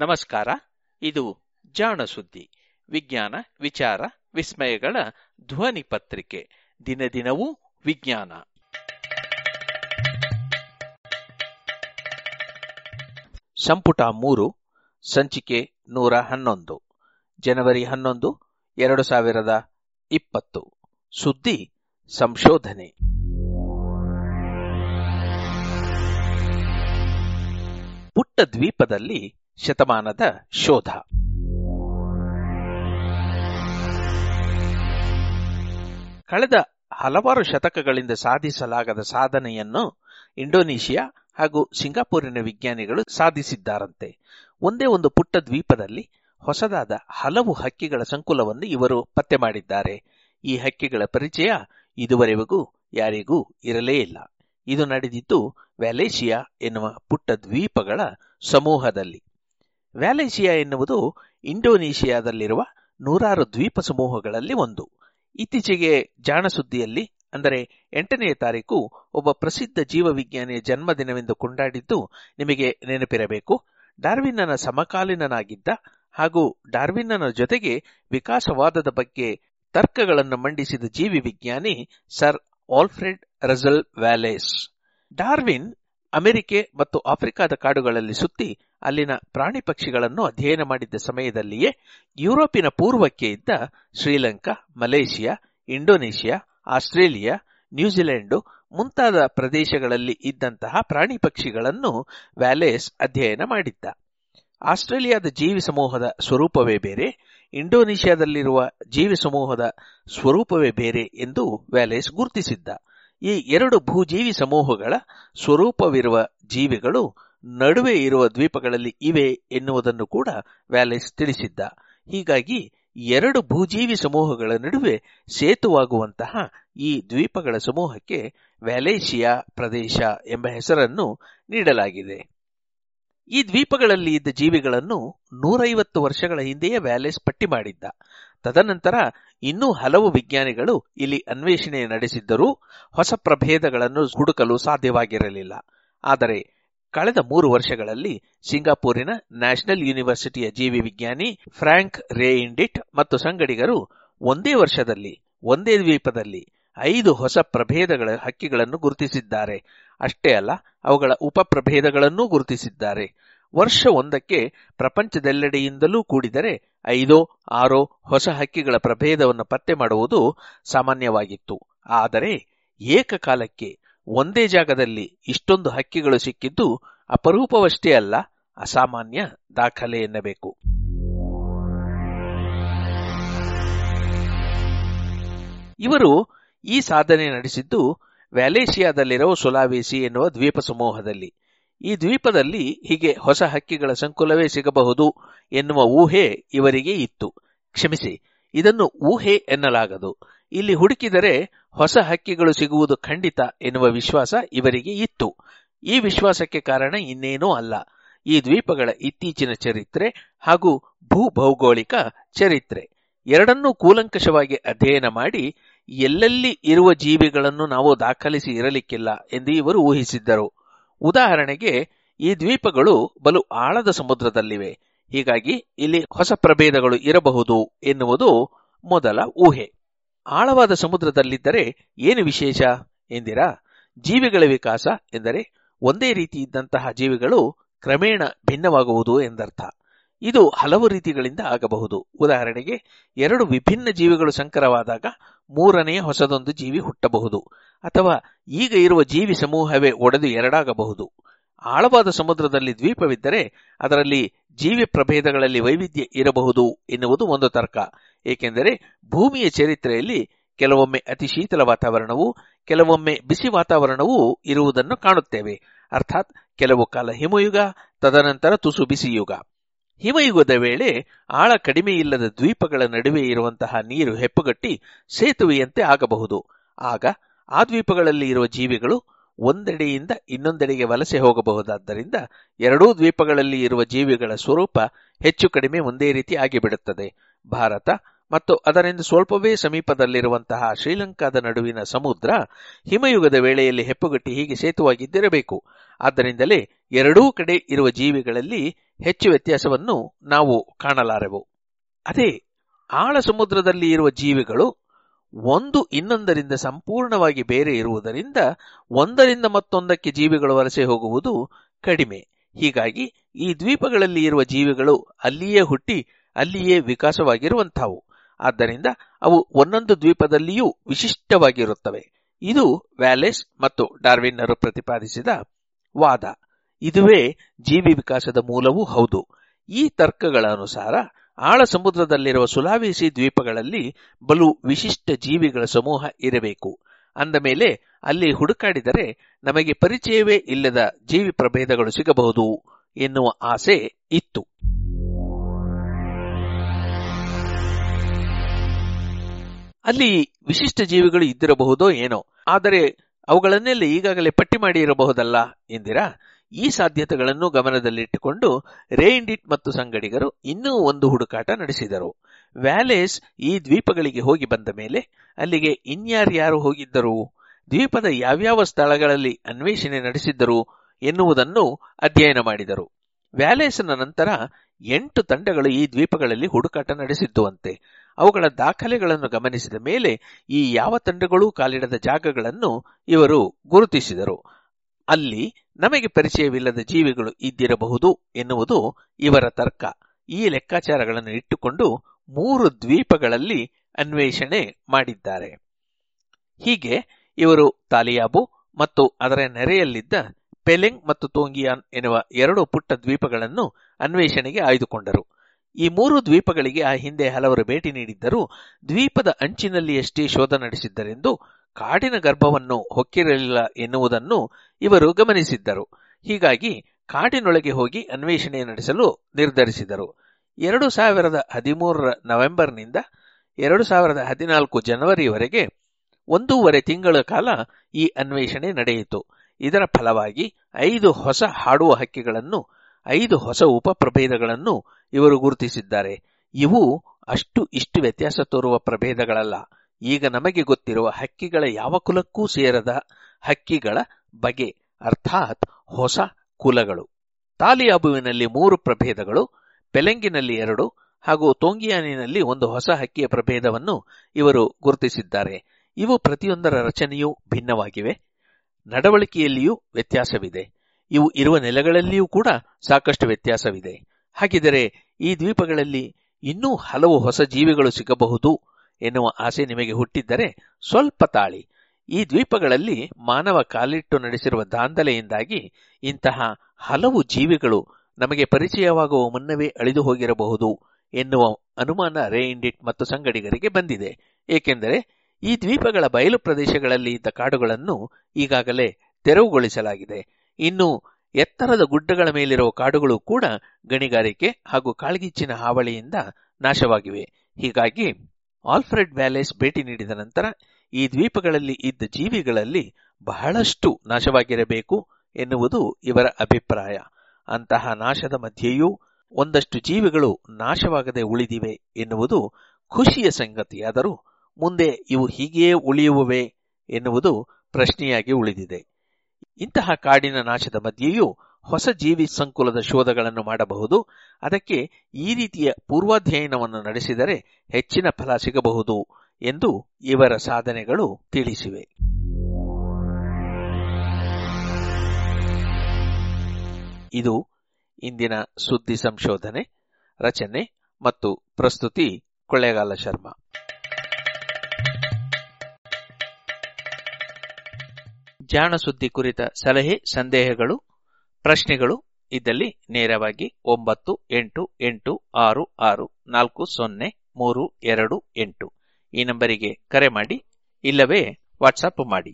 ನಮಸ್ಕಾರ, ಇದು ಜಾಣ ಸುದ್ದಿ ವಿಜ್ಞಾನ, ವಿಚಾರ, ವಿಸ್ಮಯಗಳ ಧ್ವನಿ ಪತ್ರಿಕೆ. ದಿನ ದಿನವೂ ವಿಜ್ಞಾನ. ಸಂಪುಟ ಮೂರು, ಸಂಚಿಕೆ ನೂರ ಹನ್ನೊಂದು. ಜನವರಿ ಹನ್ನೊಂದು, ಎರಡು ಸಾವಿರದ ಇಪ್ಪತ್ತು. ಸುದ್ದಿ, ಸಂಶೋಧನೆ. ಪುಟ್ಟ ದ್ವೀಪದಲ್ಲಿ ಶತಮಾನದ ಶೋಧ. ಕಳೆದ ಹಲವಾರು ಶತಕಗಳಿಂದ ಸಾಧಿಸಲಾಗದ ಸಾಧನೆಯನ್ನು ಇಂಡೋನೇಷಿಯಾ ಹಾಗೂ ಸಿಂಗಾಪುರಿನ ವಿಜ್ಞಾನಿಗಳು ಸಾಧಿಸಿದ್ದಾರಂತೆ. ಒಂದೇ ಒಂದು ಪುಟ್ಟ ದ್ವೀಪದಲ್ಲಿ ಹೊಸದಾದ ಹಲವು ಹಕ್ಕಿಗಳ ಸಂಕುಲವನ್ನು ಇವರು ಪತ್ತೆ ಮಾಡಿದ್ದಾರೆ. ಈ ಹಕ್ಕಿಗಳ ಪರಿಚಯ ಇದುವರೆಗೂ ಯಾರಿಗೂ ಇರಲೇ ಇಲ್ಲ. ಇದು ನಡೆದಿದ್ದು ವ್ಯಾಲೇಷಿಯಾ ಎನ್ನುವ ಪುಟ್ಟ ದ್ವೀಪಗಳ ಸಮೂಹದಲ್ಲಿ. ವ್ಯಾಲೇಷಿಯಾ ಎನ್ನುವುದು ಇಂಡೋನೇಷಿಯಾದಲ್ಲಿರುವ ನೂರಾರು ದ್ವೀಪ ಸಮೂಹಗಳಲ್ಲಿ ಒಂದು. ಇತ್ತೀಚೆಗೆ ಜಾಣಸುದ್ದಿಯಲ್ಲಿ, ಅಂದರೆ ಎಂಟನೆಯ ತಾರೀಕು, ಒಬ್ಬ ಪ್ರಸಿದ್ಧ ಜೀವವಿಜ್ಞಾನಿಯ ಜನ್ಮದಿನವೆಂದು ಕೊಂಡಾಡಿದ್ದು ನಿಮಗೆ ನೆನಪಿರಬೇಕು. ಡಾರ್ವಿನ್ನನ ಸಮಕಾಲೀನನಾಗಿದ್ದ ಹಾಗೂ ಡಾರ್ವಿನ್ನನ ಜೊತೆಗೆ ವಿಕಾಸವಾದದ ಬಗ್ಗೆ ತರ್ಕಗಳನ್ನು ಮಂಡಿಸಿದ ಜೀವಿ ವಿಜ್ಞಾನಿ sir Alfred Russel Wallace. Darwin ಅಮೆರಿಕೆ ಮತ್ತು ಆಫ್ರಿಕಾದ ಕಾಡುಗಳಲ್ಲಿ ಸುತ್ತಿ ಅಲ್ಲಿನ ಪ್ರಾಣಿ ಪಕ್ಷಿಗಳನ್ನು ಅಧ್ಯಯನ ಮಾಡಿದ್ದ ಸಮಯದಲ್ಲಿಯೇ ಯುರೋಪಿನ ಪೂರ್ವಕ್ಕೆ ಇದ್ದ Sri Lanka, Malaysia, Indonesia, Australia, New Zealand ಮುಂತಾದ ಪ್ರದೇಶಗಳಲ್ಲಿ ಇದ್ದಂತಹ ಪ್ರಾಣಿ ಪಕ್ಷಿಗಳನ್ನು ವ್ಯಾಲೇಸ್ ಅಧ್ಯಯನ ಮಾಡಿದ್ದ. ಆಸ್ಟ್ರೇಲಿಯಾದ ಜೀವಿ ಸಮೂಹದ ಸ್ವರೂಪವೇ ಬೇರೆ, ಇಂಡೋನೇಷ್ಯಾದಲ್ಲಿರುವ ಜೀವಿ ಸಮೂಹದ ಸ್ವರೂಪವೇ ಬೇರೆ ಎಂದು ವ್ಯಾಲೇಸ್ ಗುರುತಿಸಿದ್ದ. ಈ ಎರಡು ಭೂಜೀವಿ ಸಮೂಹಗಳ ಸ್ವರೂಪವಿರುವ ಜೀವಿಗಳು ನಡುವೆ ಇರುವ ದ್ವೀಪಗಳಲ್ಲಿ ಇವೆ ಎನ್ನುವುದನ್ನು ಕೂಡ ವ್ಯಾಲೇಸ್ ತಿಳಿಸಿದ್ದ. ಹೀಗಾಗಿ ಎರಡು ಭೂಜೀವಿ ಸಮೂಹಗಳ ನಡುವೆ ಸೇತುವಾಗುವಂತಹ ಈ ದ್ವೀಪಗಳ ಸಮೂಹಕ್ಕೆ ವ್ಯಾಲೇಷಿಯಾ ಪ್ರದೇಶ ಎಂಬ ಹೆಸರನ್ನು ನೀಡಲಾಗಿದೆ. ಈ ದ್ವೀಪಗಳಲ್ಲಿ ಇದ್ದ ಜೀವಿಗಳನ್ನು ನೂರೈವತ್ತು ವರ್ಷಗಳ ಹಿಂದೆಯೇ ವ್ಯಾಲೇಸ್ ಪಟ್ಟಿ ಮಾಡಿದ್ದ. ತದನಂತರ ಇನ್ನೂ ಹಲವು ವಿಜ್ಞಾನಿಗಳು ಇಲ್ಲಿ ಅನ್ವೇಷಣೆ ನಡೆಸಿದ್ದರೂ ಹೊಸ ಪ್ರಭೇದಗಳನ್ನು ಹುಡುಕಲು ಸಾಧ್ಯವಾಗಿರಲಿಲ್ಲ. ಆದರೆ ಕಳೆದ ಮೂರು ವರ್ಷಗಳಲ್ಲಿ ಸಿಂಗಾಪುರಿನ ನ್ಯಾಷನಲ್ ಯೂನಿವರ್ಸಿಟಿಯ ಜೀವಿ ವಿಜ್ಞಾನಿ ಫ್ರಾಂಕ್ ರೇಇಂಡಿಟ್ ಮತ್ತು ಸಂಗಡಿಗರು ಒಂದೇ ವರ್ಷದಲ್ಲಿ, ಒಂದೇ ದ್ವೀಪದಲ್ಲಿ ಐದು ಹೊಸ ಪ್ರಭೇದಗಳ ಹಕ್ಕಿಗಳನ್ನು ಗುರುತಿಸಿದ್ದಾರೆ. ಅಷ್ಟೇ ಅಲ್ಲ, ಅವುಗಳ ಉಪಪ್ರಭೇದಗಳನ್ನೂ ಗುರುತಿಸಿದ್ದಾರೆ. ವರ್ಷ ಒಂದಕ್ಕೆ ಪ್ರಪಂಚದೆಲ್ಲೆಡೆಯಿಂದಲೂ ಕೂಡಿದರೆ ಐದೋ, ಆರೋ ಹೊಸ ಹಕ್ಕಿಗಳ ಪ್ರಭೇದವನ್ನು ಪತ್ತೆ ಮಾಡುವುದು ಸಾಮಾನ್ಯವಾಗಿತ್ತು. ಆದರೆ ಏಕಕಾಲಕ್ಕೆ ಒಂದೇ ಜಾಗದಲ್ಲಿ ಇಷ್ಟೊಂದು ಹಕ್ಕಿಗಳು ಸಿಕ್ಕಿದ್ದು ಅಪರೂಪವಷ್ಟೇ ಅಲ್ಲ, ಅಸಾಮಾನ್ಯ ದಾಖಲೆ ಎನ್ನಬೇಕು. ಇವರು ಈ ಸಾಧನೆ ನಡೆಸಿದ್ದು ವ್ಯಾಲೇಷಿಯಾದಲ್ಲಿರುವ ಸುಲಾವೇಸಿ ಎನ್ನುವ ದ್ವೀಪ ಸಮೂಹದಲ್ಲಿ. ಈ ದ್ವೀಪದಲ್ಲಿ ಹೀಗೆ ಹೊಸ ಹಕ್ಕಿಗಳ ಸಂಕುಲವೇ ಸಿಗಬಹುದು ಎನ್ನುವ ಊಹೆ ಇವರಿಗೆ ಇತ್ತು. ಕ್ಷಮಿಸಿ, ಇದನ್ನು ಊಹೆ ಎನ್ನಲಾಗದು. ಇಲ್ಲಿ ಹುಡುಕಿದರೆ ಹೊಸ ಹಕ್ಕಿಗಳು ಸಿಗುವುದು ಖಂಡಿತ ಎನ್ನುವ ವಿಶ್ವಾಸ ಇವರಿಗೆ ಇತ್ತು. ಈ ವಿಶ್ವಾಸಕ್ಕೆ ಕಾರಣ ಇನ್ನೇನೂ ಅಲ್ಲ. ಈ ದ್ವೀಪಗಳ ಇತ್ತೀಚಿನ ಚರಿತ್ರೆ ಹಾಗೂ ಭೂಭೌಗೋಳಿಕ ಚರಿತ್ರೆ. ಎರಡನ್ನೂ ಕೂಲಂಕಷವಾಗಿ ಅಧ್ಯಯನ ಮಾಡಿ ಎಲ್ಲೆಲ್ಲಿ ಇರುವ ಜೀವಿಗಳನ್ನು ನಾವು ದಾಖಲಿಸಿ ಇರಲಿಕ್ಕಿಲ್ಲ ಎಂದು ಇವರು ಊಹಿಸಿದ್ದರು. ಉದಾಹರಣೆಗೆ, ಈ ದ್ವೀಪಗಳು ಬಲು ಆಳದ ಸಮುದ್ರದಲ್ಲಿವೆ. ಹೀಗಾಗಿ ಇಲ್ಲಿ ಹೊಸ ಪ್ರಭೇದಗಳು ಇರಬಹುದು ಎನ್ನುವುದು ಮೊದಲ ಊಹೆ. ಆಳವಾದ ಸಮುದ್ರದಲ್ಲಿದ್ದರೆ ಏನು ವಿಶೇಷ ಎಂದಿರಾ? ಜೀವಿಗಳ ವಿಕಾಸ ಎಂದರೆ ಒಂದೇ ರೀತಿ ಇದ್ದಂತಹ ಜೀವಿಗಳು ಕ್ರಮೇಣ ಭಿನ್ನವಾಗುವುದು ಎಂದರ್ಥ. ಇದು ಹಲವು ರೀತಿಗಳಿಂದ ಆಗಬಹುದು. ಉದಾಹರಣೆಗೆ, ಎರಡು ವಿಭಿನ್ನ ಜೀವಿಗಳು ಸಂಕರವಾದಾಗ ಮೂರನೆಯ ಹೊಸದೊಂದು ಜೀವಿ ಹುಟ್ಟಬಹುದು ಅಥವಾ ಈಗ ಇರುವ ಜೀವಿ ಸಮೂಹವೇ ಒಡೆದು ಎರಡಾಗಬಹುದು. ಆಳವಾದ ಸಮುದ್ರದಲ್ಲಿ ದ್ವೀಪವಿದ್ದರೆ ಅದರಲ್ಲಿ ಜೀವಿ ಪ್ರಭೇದಗಳಲ್ಲಿ ವೈವಿಧ್ಯ ಇರಬಹುದು ಎನ್ನುವುದು ಒಂದು ತರ್ಕ. ಏಕೆಂದರೆ ಭೂಮಿಯ ಚರಿತ್ರೆಯಲ್ಲಿ ಕೆಲವೊಮ್ಮೆ ಅತಿ ಶೀತಲ ವಾತಾವರಣವು, ಕೆಲವೊಮ್ಮೆ ಬಿಸಿ ವಾತಾವರಣವೂ ಇರುವುದನ್ನು ಕಾಣುತ್ತೇವೆ. ಅರ್ಥಾತ್ ಕೆಲವು ಕಾಲ ಹಿಮಯುಗ, ತದನಂತರ ತುಸು ಬಿಸಿಯುಗ. ಹಿಮಯುಗದ ವೇಳೆ ಆಳ ಕಡಿಮೆ ಇಲ್ಲದ ದ್ವೀಪಗಳ ನಡುವೆ ಇರುವಂತಹ ನೀರು ಹೆಪ್ಪುಗಟ್ಟಿ ಸೇತುವೆಯಂತೆ ಆಗಬಹುದು. ಆಗ ಆ ದ್ವೀಪಗಳಲ್ಲಿ ಇರುವ ಜೀವಿಗಳು ಒಂದೆಡೆಯಿಂದ ಇನ್ನೊಂದೆಡೆಗೆ ವಲಸೆ ಹೋಗಬಹುದಾದ್ದರಿಂದ ಎರಡೂ ದ್ವೀಪಗಳಲ್ಲಿ ಇರುವ ಜೀವಿಗಳ ಸ್ವರೂಪ ಹೆಚ್ಚು ಕಡಿಮೆ ಒಂದೇ ರೀತಿ ಆಗಿಬಿಡುತ್ತದೆ. ಭಾರತ ಮತ್ತು ಅದರಿಂದ ಸ್ವಲ್ಪವೇ ಸಮೀಪದಲ್ಲಿರುವಂತಹ ಶ್ರೀಲಂಕಾದ ನಡುವಿನ ಸಮುದ್ರ ಹಿಮಯುಗದ ವೇಳೆಯಲ್ಲಿ ಹೆಪ್ಪುಗಟ್ಟಿ ಹೀಗೆ ಸೇತುವಾಗಿದ್ದಿರಬೇಕು. ಆದ್ದರಿಂದಲೇ ಎರಡೂ ಕಡೆ ಇರುವ ಜೀವಿಗಳಲ್ಲಿ ಹೆಚ್ಚು ವ್ಯತ್ಯಾಸವನ್ನು ನಾವು ಕಾಣಲಾರೆವು. ಅದೇ ಆಳ ಸಮುದ್ರದಲ್ಲಿ ಇರುವ ಜೀವಿಗಳು ಒಂದು ಇನ್ನೊಂದರಿಂದ ಸಂಪೂರ್ಣವಾಗಿ ಬೇರೆ ಇರುವುದರಿಂದ ಒಂದರಿಂದ ಮತ್ತೊಂದಕ್ಕೆ ಜೀವಿಗಳು ವಲಸೆ ಹೋಗುವುದು ಕಡಿಮೆ. ಹೀಗಾಗಿ ಈ ದ್ವೀಪಗಳಲ್ಲಿ ಇರುವ ಜೀವಿಗಳು ಅಲ್ಲಿಯೇ ಹುಟ್ಟಿ ಅಲ್ಲಿಯೇ ವಿಕಾಸವಾಗಿರುವಂಥವು. ಆದ್ದರಿಂದ ಅವು ಒಂದೊಂದು ದ್ವೀಪದಲ್ಲಿಯೂ ವಿಶಿಷ್ಟವಾಗಿರುತ್ತವೆ. ಇದು ವ್ಯಾಲೆಸ್ ಮತ್ತು ಡಾರ್ವಿನ್ನರು ಪ್ರತಿಪಾದಿಸಿದ ವಾದ. ಇದುವೇ ಜೀವಿ ವಿಕಾಸದ ಮೂಲವೂ ಹೌದು. ಈ ತರ್ಕಗಳ ಅನುಸಾರ ಆಳ ಸಮುದ್ರದಲ್ಲಿರುವ ಸುಲಾವೇಸಿ ದ್ವೀಪಗಳಲ್ಲಿ ಬಲು ವಿಶಿಷ್ಟ ಜೀವಿಗಳ ಸಮೂಹ ಇರಬೇಕು. ಅಂದ ಮೇಲೆ ಅಲ್ಲಿ ಹುಡುಕಾಡಿದರೆ ನಮಗೆ ಪರಿಚಯವೇ ಇಲ್ಲದ ಜೀವಿ ಪ್ರಭೇದಗಳು ಸಿಗಬಹುದು ಎನ್ನುವ ಆಸೆ ಇತ್ತು. ಅಲ್ಲಿ ವಿಶಿಷ್ಟ ಜೀವಿಗಳು ಇದ್ದಿರಬಹುದೋ ಏನೋ, ಆದರೆ ಅವುಗಳನ್ನೆಲ್ಲ ಈಗಾಗಲೇ ಪಟ್ಟಿ ಮಾಡಿ ಇರಬಹುದಲ್ಲ ಎಂದಿರಾ? ಈ ಸಾಧ್ಯತೆಗಳನ್ನು ಗಮನದಲ್ಲಿಟ್ಟುಕೊಂಡು ರೇಯಿಂಡಿಟ್ ಮತ್ತು ಸಂಗಡಿಗರು ಇನ್ನೂ ಒಂದು ಹುಡುಕಾಟ ನಡೆಸಿದರು. ವ್ಯಾಲೇಸ್ ಈ ದ್ವೀಪಗಳಿಗೆ ಹೋಗಿ ಬಂದ ಮೇಲೆ ಅಲ್ಲಿಗೆ ಇನ್ಯಾರ್ಯಾರು ಹೋಗಿದ್ದರು? ದ್ವೀಪದ ಯಾವ್ಯಾವ ಸ್ಥಳಗಳಲ್ಲಿ ಅನ್ವೇಷಣೆ ನಡೆಸಿದ್ದರು ಎನ್ನುವುದನ್ನು ಅಧ್ಯಯನ ಮಾಡಿದರು. ವ್ಯಾಲೇಸ್ನ ನಂತರ ಎಂಟು ತಂಡಗಳು ಈ ದ್ವೀಪಗಳಲ್ಲಿ ಹುಡುಕಾಟ ನಡೆಸಿದ್ದುವಂತೆ. ಅವುಗಳ ದಾಖಲೆಗಳನ್ನು ಗಮನಿಸಿದ ಮೇಲೆ ಈ ಯಾವ ತಂಡಗಳೂ ಕಾಲಿಡದ ಜಾಗಗಳನ್ನು ಇವರು ಗುರುತಿಸಿದರು. ಅಲ್ಲಿ ನಮಗೆ ಪರಿಚಯವಿಲ್ಲದ ಜೀವಿಗಳು ಇದ್ದಿರಬಹುದು ಎನ್ನುವುದು ಇವರ ತರ್ಕ. ಈ ಲೆಕ್ಕಾಚಾರಗಳನ್ನು ಇಟ್ಟುಕೊಂಡು ಮೂರು ದ್ವೀಪಗಳಲ್ಲಿ ಅನ್ವೇಷಣೆ ಮಾಡಿದ್ದಾರೆ. ಹೀಗೆ ಇವರು ತಾಲಿಯಾಬು ಮತ್ತು ಅದರ ನೆರೆಯಲ್ಲಿದ್ದ ಪೆಲೆಂಗ್ ಮತ್ತು ತೋಂಗಿಯಾನ್ ಎನ್ನುವ ಎರಡು ಪುಟ್ಟ ದ್ವೀಪಗಳನ್ನು ಅನ್ವೇಷಣೆಗೆ ಆಯ್ದುಕೊಂಡರು. ಈ ಮೂರು ದ್ವೀಪಗಳಿಗೆ ಆ ಹಿಂದೆ ಹಲವರು ಭೇಟಿ ನೀಡಿದ್ದರೂ ದ್ವೀಪದ ಅಂಚಿನಲ್ಲಿಯಷ್ಟೇ ಶೋಧ ನಡೆಸಿದ್ದರೆಂದು ಕಾಡಿನ ಗರ್ಭವನ್ನು ಹೊಕ್ಕಿರಲಿಲ್ಲ ಎನ್ನುವುದನ್ನು ಇವರು ಗಮನಿಸಿದ್ದರು. ಹೀಗಾಗಿ ಕಾಡಿನೊಳಗೆ ಹೋಗಿ ಅನ್ವೇಷಣೆ ನಡೆಸಲು ನಿರ್ಧರಿಸಿದರು. ಎರಡು ಸಾವಿರದ ಹದಿಮೂರರ ನವೆಂಬರ್ನಿಂದ ಎರಡು ಸಾವಿರದ ಹದಿನಾಲ್ಕು ಜನವರಿವರೆಗೆ ಒಂದೂವರೆ ತಿಂಗಳ ಕಾಲ ಈ ಅನ್ವೇಷಣೆ ನಡೆಯಿತು. ಇದರ ಫಲವಾಗಿ ಐದು ಹೊಸ ಹಾಡುವ ಹಕ್ಕಿಗಳನ್ನು, ಐದು ಹೊಸ ಉಪಪ್ರಭೇದಗಳನ್ನು ಇವರು ಗುರುತಿಸಿದ್ದಾರೆ. ಇವು ಅಷ್ಟು ಇಷ್ಟು ವ್ಯತ್ಯಾಸ ತೋರುವ ಪ್ರಭೇದಗಳಲ್ಲ. ಈಗ ನಮಗೆ ಗೊತ್ತಿರುವ ಹಕ್ಕಿಗಳ ಯಾವ ಕುಲಕ್ಕೂ ಸೇರದ ಹಕ್ಕಿಗಳ ಬಗೆ, ಅರ್ಥಾತ್ ಹೊಸ ಕುಲಗಳು. ತಾಲಿ ಅಬುವಿನಲ್ಲಿ ಮೂರು ಪ್ರಭೇದಗಳು, ಪೆಲೆಂಗಿನಲ್ಲಿ ಎರಡು ಹಾಗೂ ತೊಂಗಿಯಾನಿನಲ್ಲಿ ಒಂದು ಹೊಸ ಹಕ್ಕಿಯ ಪ್ರಭೇದವನ್ನು ಇವರು ಗುರುತಿಸಿದ್ದಾರೆ. ಇವು ಪ್ರತಿಯೊಂದರ ರಚನೆಯೂ ಭಿನ್ನವಾಗಿವೆ. ನಡವಳಿಕೆಯಲ್ಲಿಯೂ ವ್ಯತ್ಯಾಸವಿದೆ. ಇವು ಇರುವ ನೆಲೆಗಳಲ್ಲಿಯೂ ಕೂಡ ಸಾಕಷ್ಟು ವ್ಯತ್ಯಾಸವಿದೆ. ಹಾಗಿದರೆ ಈ ದ್ವೀಪಗಳಲ್ಲಿ ಇನ್ನೂ ಹಲವು ಹೊಸ ಜೀವಿಗಳು ಸಿಗಬಹುದು. ಎನ್ನುವ ಆಸೆ ನಿಮಗೆ ಹುಟ್ಟಿದ್ದರೆ ಸ್ವಲ್ಪ ತಾಳಿ. ಈ ದ್ವೀಪಗಳಲ್ಲಿ ಮಾನವ ಕಾಲಿಟ್ಟು ನಡೆಸಿರುವ ದಾಂಧಲೆಯಿಂದಾಗಿ ಇಂತಹ ಹಲವು ಜೀವಿಗಳು ನಮಗೆ ಪರಿಚಯವಾಗುವ ಮುನ್ನವೇ ಅಳಿದು ಹೋಗಿರಬಹುದು ಎನ್ನುವ ಅನುಮಾನ ರೇಯಿಂಡಿಟ್ ಮತ್ತು ಸಂಗಡಿಗರಿಗೆ ಬಂದಿದೆ. ಏಕೆಂದರೆ ಈ ದ್ವೀಪಗಳ ಬಯಲು ಪ್ರದೇಶಗಳಲ್ಲಿ ಇದ್ದ ಕಾಡುಗಳನ್ನು ಈಗಾಗಲೇ ತೆರವುಗೊಳಿಸಲಾಗಿದೆ. ಇನ್ನು ಎತ್ತರದ ಗುಡ್ಡಗಳ ಮೇಲಿರುವ ಕಾಡುಗಳು ಕೂಡ ಗಣಿಗಾರಿಕೆ ಹಾಗೂ ಕಾಳ್ಗಿಚ್ಚಿನ ಹಾವಳಿಯಿಂದ ನಾಶವಾಗಿವೆ. ಹೀಗಾಗಿ ಆಲ್ಫ್ರೆಡ್ ವ್ಯಾಲೇಸ್ ಭೇಟಿ ನೀಡಿದ ನಂತರ ಈ ದ್ವೀಪಗಳಲ್ಲಿ ಇದ್ದ ಜೀವಿಗಳಲ್ಲಿ ಬಹಳಷ್ಟು ನಾಶವಾಗಿರಬೇಕು ಎನ್ನುವುದು ಇವರ ಅಭಿಪ್ರಾಯ. ಅಂತಹ ನಾಶದ ಮಧ್ಯೆಯೂ ಒಂದಷ್ಟು ಜೀವಿಗಳು ನಾಶವಾಗದೆ ಉಳಿದಿವೆ ಎನ್ನುವುದು ಖುಷಿಯ ಸಂಗತಿಯಾದರೂ ಮುಂದೆ ಇವು ಹೀಗೆಯೇ ಉಳಿಯುವವೇ ಎನ್ನುವುದು ಪ್ರಶ್ನೆಯಾಗಿ ಉಳಿದಿದೆ. ಇಂತಹ ಕಾಡಿನ ನಾಶದ ಮಧ್ಯೆಯೂ ಹೊಸ ಜೀವಿ ಸಂಕುಲದ ಶೋಧಗಳನ್ನು ಮಾಡಬಹುದು. ಅದಕ್ಕೆ ಈ ರೀತಿಯ ಪೂರ್ವಾಧ್ಯಯನವನ್ನು ನಡೆಸಿದರೆ ಹೆಚ್ಚಿನ ಫಲ ಸಿಗಬಹುದು ಎಂದು ಇವರ ಸಾಧನೆಗಳು ತಿಳಿಸಿವೆ. ಇದು ಇಂದಿನ ಸುದ್ದಿ ಸಂಶೋಧನೆ, ರಚನೆ ಮತ್ತು ಪ್ರಸ್ತುತಿ ಕೊಳ್ಳೇಗಾಲ ಶರ್ಮಾ. ಜಾಣ ಸುದ್ದಿ ಕುರಿತ ಸಲಹೆ, ಸಂದೇಹಗಳು ಪ್ರಶ್ನೆಗಳು ಇದ್ದಲ್ಲಿ ನೇರವಾಗಿ ಒಂಬತ್ತು, ಎಂಟು ಎಂಟು, ಆರು ಆರು, ನಾಲ್ಕು, ಸೊನ್ನೆ, ಮೂರು, ಎರಡು, ಎಂಟು. ಈ ನಂಬರಿಗೆ ಕರೆ ಮಾಡಿ, ಇಲ್ಲವೇ ವಾಟ್ಸಪ್ ಮಾಡಿ.